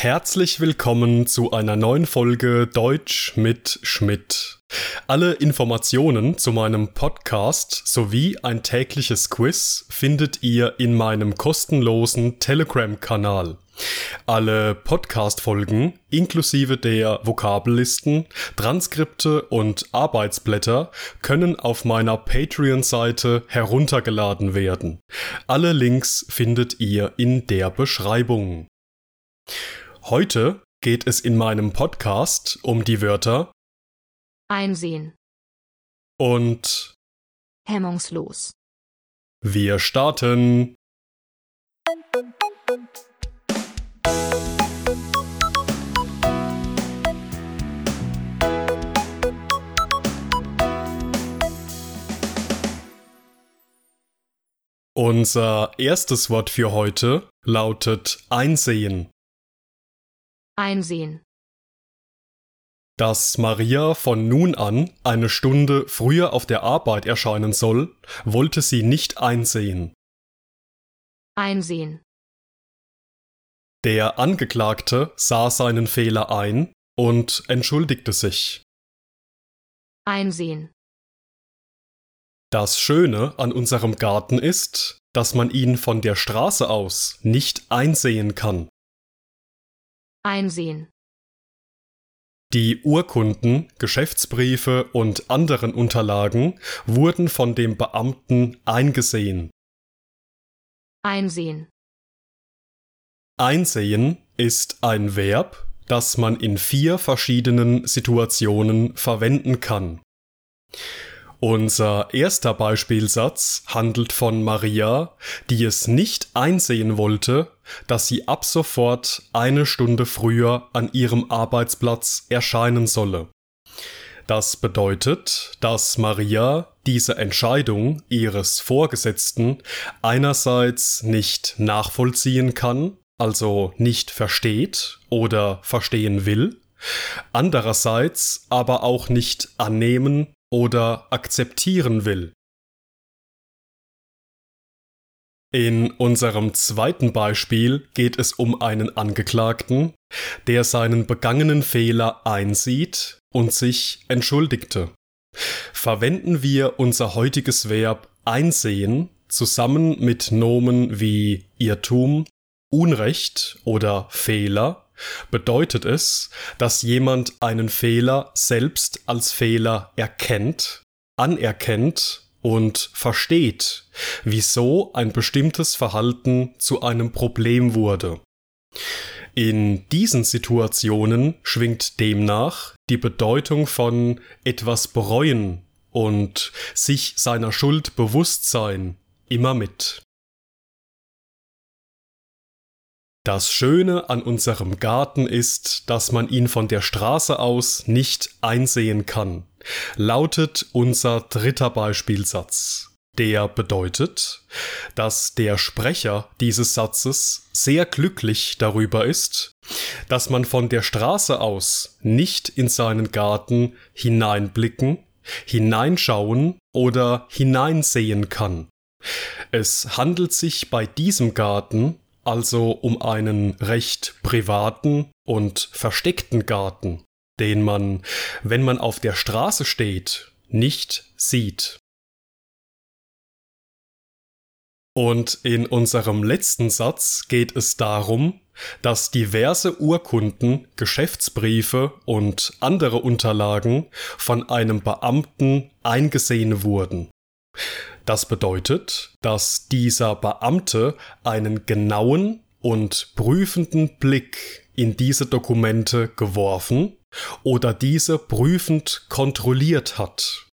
Herzlich willkommen zu einer neuen Folge Deutsch mit Schmidt. Alle Informationen zu meinem Podcast sowie ein tägliches Quiz findet ihr in meinem kostenlosen Telegram-Kanal. Alle Podcast-Folgen inklusive der Vokabellisten, Transkripte und Arbeitsblätter können auf meiner Patreon-Seite heruntergeladen werden. Alle Links findet ihr in der Beschreibung. Heute geht es in meinem Podcast um die Wörter Einsehen. und Hemmungslos. wir starten. Unser erstes Wort für heute lautet einsehen. Einsehen. Dass Maria von nun an eine Stunde früher auf der Arbeit erscheinen soll, wollte sie nicht einsehen. Einsehen. Der Angeklagte sah seinen Fehler ein und entschuldigte sich. Einsehen. Das Schöne an unserem Garten ist, dass man ihn von der Straße aus nicht einsehen kann. Einsehen. Die Urkunden, Geschäftsbriefe und anderen Unterlagen wurden von dem Beamten eingesehen. Einsehen. Einsehen ist ein Verb, das man in vier verschiedenen Situationen verwenden kann. Unser erster Beispielsatz handelt von Maria, die es nicht einsehen wollte, dass sie ab sofort eine Stunde früher an ihrem Arbeitsplatz erscheinen solle. Das bedeutet, dass Maria diese Entscheidung ihres Vorgesetzten einerseits nicht nachvollziehen kann, also nicht versteht oder verstehen will, andererseits aber auch nicht annehmen oder akzeptieren will. In unserem zweiten Beispiel geht es um einen Angeklagten, der seinen begangenen Fehler einsieht und sich entschuldigte. Verwenden wir unser heutiges Verb einsehen zusammen mit Nomen wie Irrtum, Unrecht oder Fehler, bedeutet es, dass jemand einen Fehler selbst als Fehler erkennt, anerkennt und versteht, wieso ein bestimmtes Verhalten zu einem Problem wurde. In diesen Situationen schwingt demnach die Bedeutung von etwas bereuen und sich seiner Schuld bewusst sein immer mit. Das Schöne an unserem Garten ist, dass man ihn von der Straße aus nicht einsehen kann, lautet unser dritter Beispielsatz. Der bedeutet, dass der Sprecher dieses Satzes sehr glücklich darüber ist, dass man von der Straße aus nicht in seinen Garten hineinblicken, hineinschauen oder hineinsehen kann. Es handelt sich bei diesem Garten also um einen recht privaten und versteckten Garten, den man, wenn man auf der Straße steht, nicht sieht. Und in unserem letzten Satz geht es darum, dass diverse Urkunden, Geschäftsbriefe und andere Unterlagen von einem Beamten eingesehen wurden. Das bedeutet, dass dieser Beamte einen genauen und prüfenden Blick in diese Dokumente geworfen oder diese prüfend kontrolliert hat.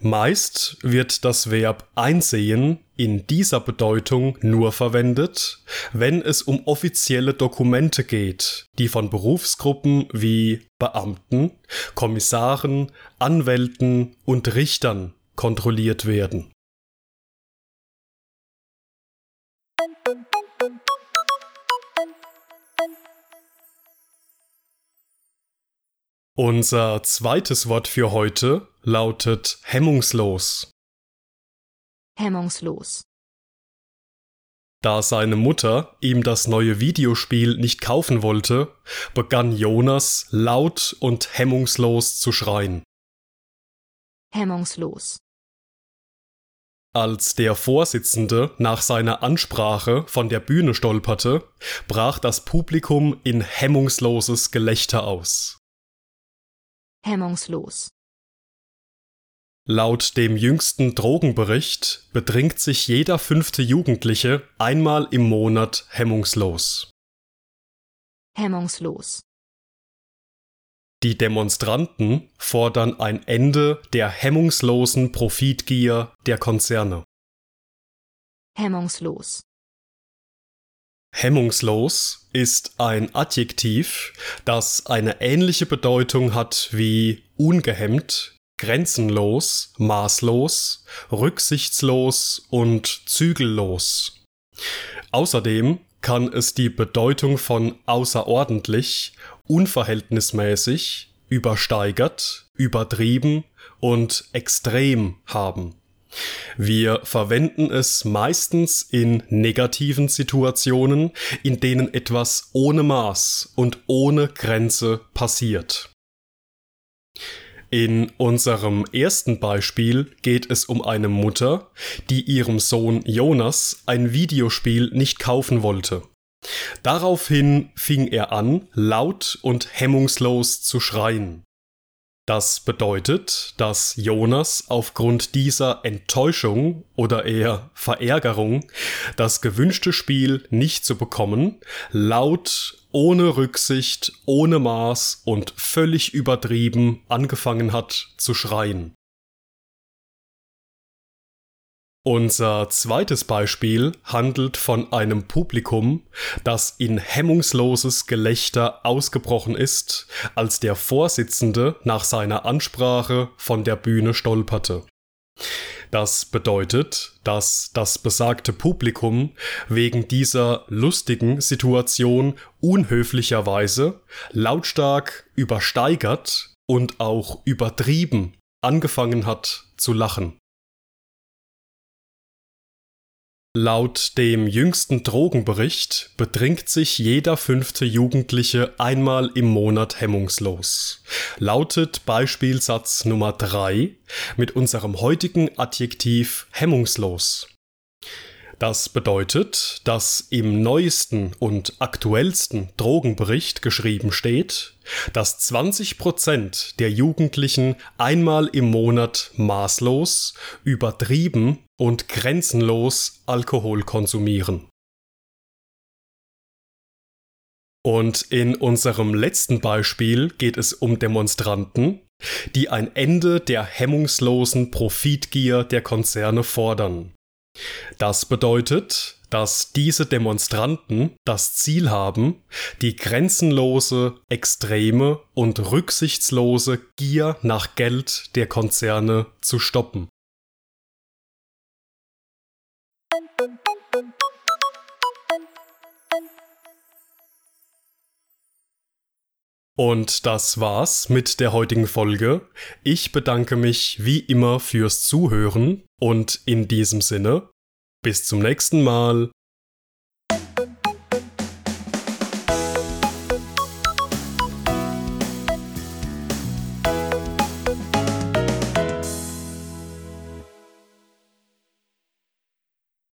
Meist wird das Verb einsehen in dieser Bedeutung nur verwendet, wenn es um offizielle Dokumente geht, die von Berufsgruppen wie Beamten, Kommissaren, Anwälten und Richtern kontrolliert werden. Unser zweites Wort für heute lautet hemmungslos. Hemmungslos. Da seine Mutter ihm das neue Videospiel nicht kaufen wollte, begann Jonas laut und hemmungslos zu schreien. Hemmungslos. Als der Vorsitzende nach seiner Ansprache von der Bühne stolperte, brach das Publikum in hemmungsloses Gelächter aus. Hemmungslos. Laut dem jüngsten Drogenbericht bedringt sich jeder fünfte Jugendliche einmal im Monat hemmungslos. Hemmungslos. Die Demonstranten fordern ein Ende der hemmungslosen Profitgier der Konzerne. Hemmungslos. Hemmungslos ist ein Adjektiv, das eine ähnliche Bedeutung hat wie ungehemmt, grenzenlos, maßlos, rücksichtslos und zügellos. Außerdem kann es die Bedeutung von außerordentlich, unverhältnismäßig, übersteigert, übertrieben und extrem haben. Wir verwenden es meistens in negativen Situationen, in denen etwas ohne Maß und ohne Grenze passiert. In unserem ersten Beispiel geht es um eine Mutter, die ihrem Sohn Jonas ein Videospiel nicht kaufen wollte. Daraufhin fing er an, laut und hemmungslos zu schreien. Das bedeutet, dass Jonas aufgrund dieser Enttäuschung oder eher Verärgerung, das gewünschte Spiel nicht zu bekommen, laut, ohne Rücksicht, ohne Maß und völlig übertrieben angefangen hat zu schreien. Unser zweites Beispiel handelt von einem Publikum, das in hemmungsloses Gelächter ausgebrochen ist, als der Vorsitzende nach seiner Ansprache von der Bühne stolperte. Das bedeutet, dass das besagte Publikum wegen dieser lustigen Situation unhöflicherweise lautstark übersteigert und auch übertrieben angefangen hat zu lachen. Laut dem jüngsten Drogenbericht betrinkt sich jeder fünfte Jugendliche einmal im Monat hemmungslos. Lautet Beispielsatz Nummer drei mit unserem heutigen Adjektiv hemmungslos. Das bedeutet, dass im neuesten und aktuellsten Drogenbericht geschrieben steht, dass 20 Prozent der Jugendlichen einmal im Monat maßlos, übertrieben und grenzenlos Alkohol konsumieren. Und in unserem letzten Beispiel geht es um Demonstranten, die ein Ende der hemmungslosen Profitgier der Konzerne fordern. Das bedeutet, dass diese Demonstranten das Ziel haben, die grenzenlose, extreme und rücksichtslose Gier nach Geld der Konzerne zu stoppen. Und das war's mit der heutigen Folge. Ich bedanke mich wie immer fürs Zuhören und in diesem Sinne, bis zum nächsten Mal.